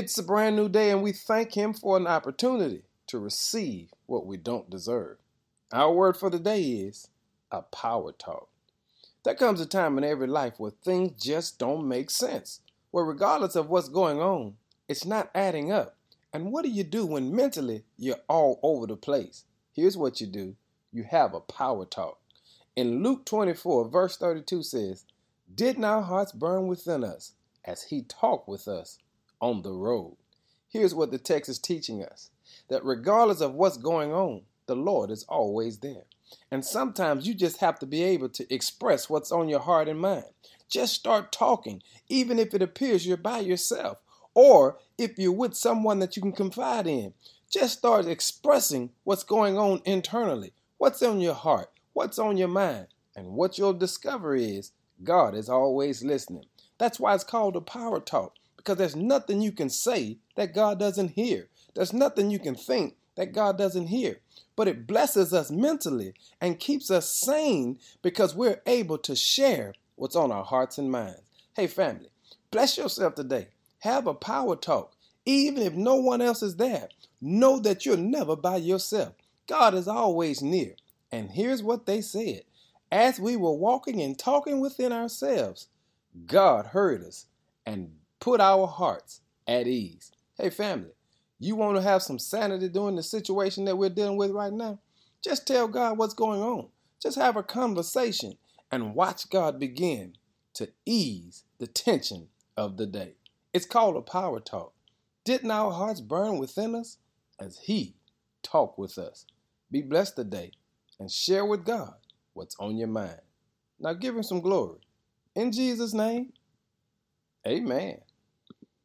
It's a brand new day, and we thank Him for an opportunity to receive what we don't deserve. Our word for the day is a power talk. There comes a time in every life where things just don't make sense, where regardless of what's going on, it's not adding up. And what do you do when mentally you're all over the place? Here's what you do you have a power talk. In Luke 24, verse 32 says, Didn't our hearts burn within us as he talked with us on the road? Here's what the text is teaching us that regardless of what's going on, the Lord is always there. And sometimes you just have to be able to express what's on your heart and mind. Just start talking, even if it appears you're by yourself, or if you're with someone that you can confide in. Just start expressing what's going on internally, what's on your heart, what's on your mind. And what you'll discover is God is always listening. That's why it's called a power talk, because there's nothing you can say that God doesn't hear. There's nothing you can think that God doesn't hear. But it blesses us mentally and keeps us sane because we're able to share what's on our hearts and minds. Hey, family, bless yourself today. Have a power talk. Even if no one else is there, know that you're never by yourself. God is always near. And here's what they said As we were walking and talking within ourselves, God heard us and put our hearts at ease. Hey, family, you want to have some sanity during the situation that we're dealing with right now? Just tell God what's going on. Just have a conversation and watch God begin to ease the tension of the day. It's called a power talk. Didn't our hearts burn within us as He talked with us? Be blessed today and share with God what's on your mind. Now give Him some glory. In Jesus' name, amen.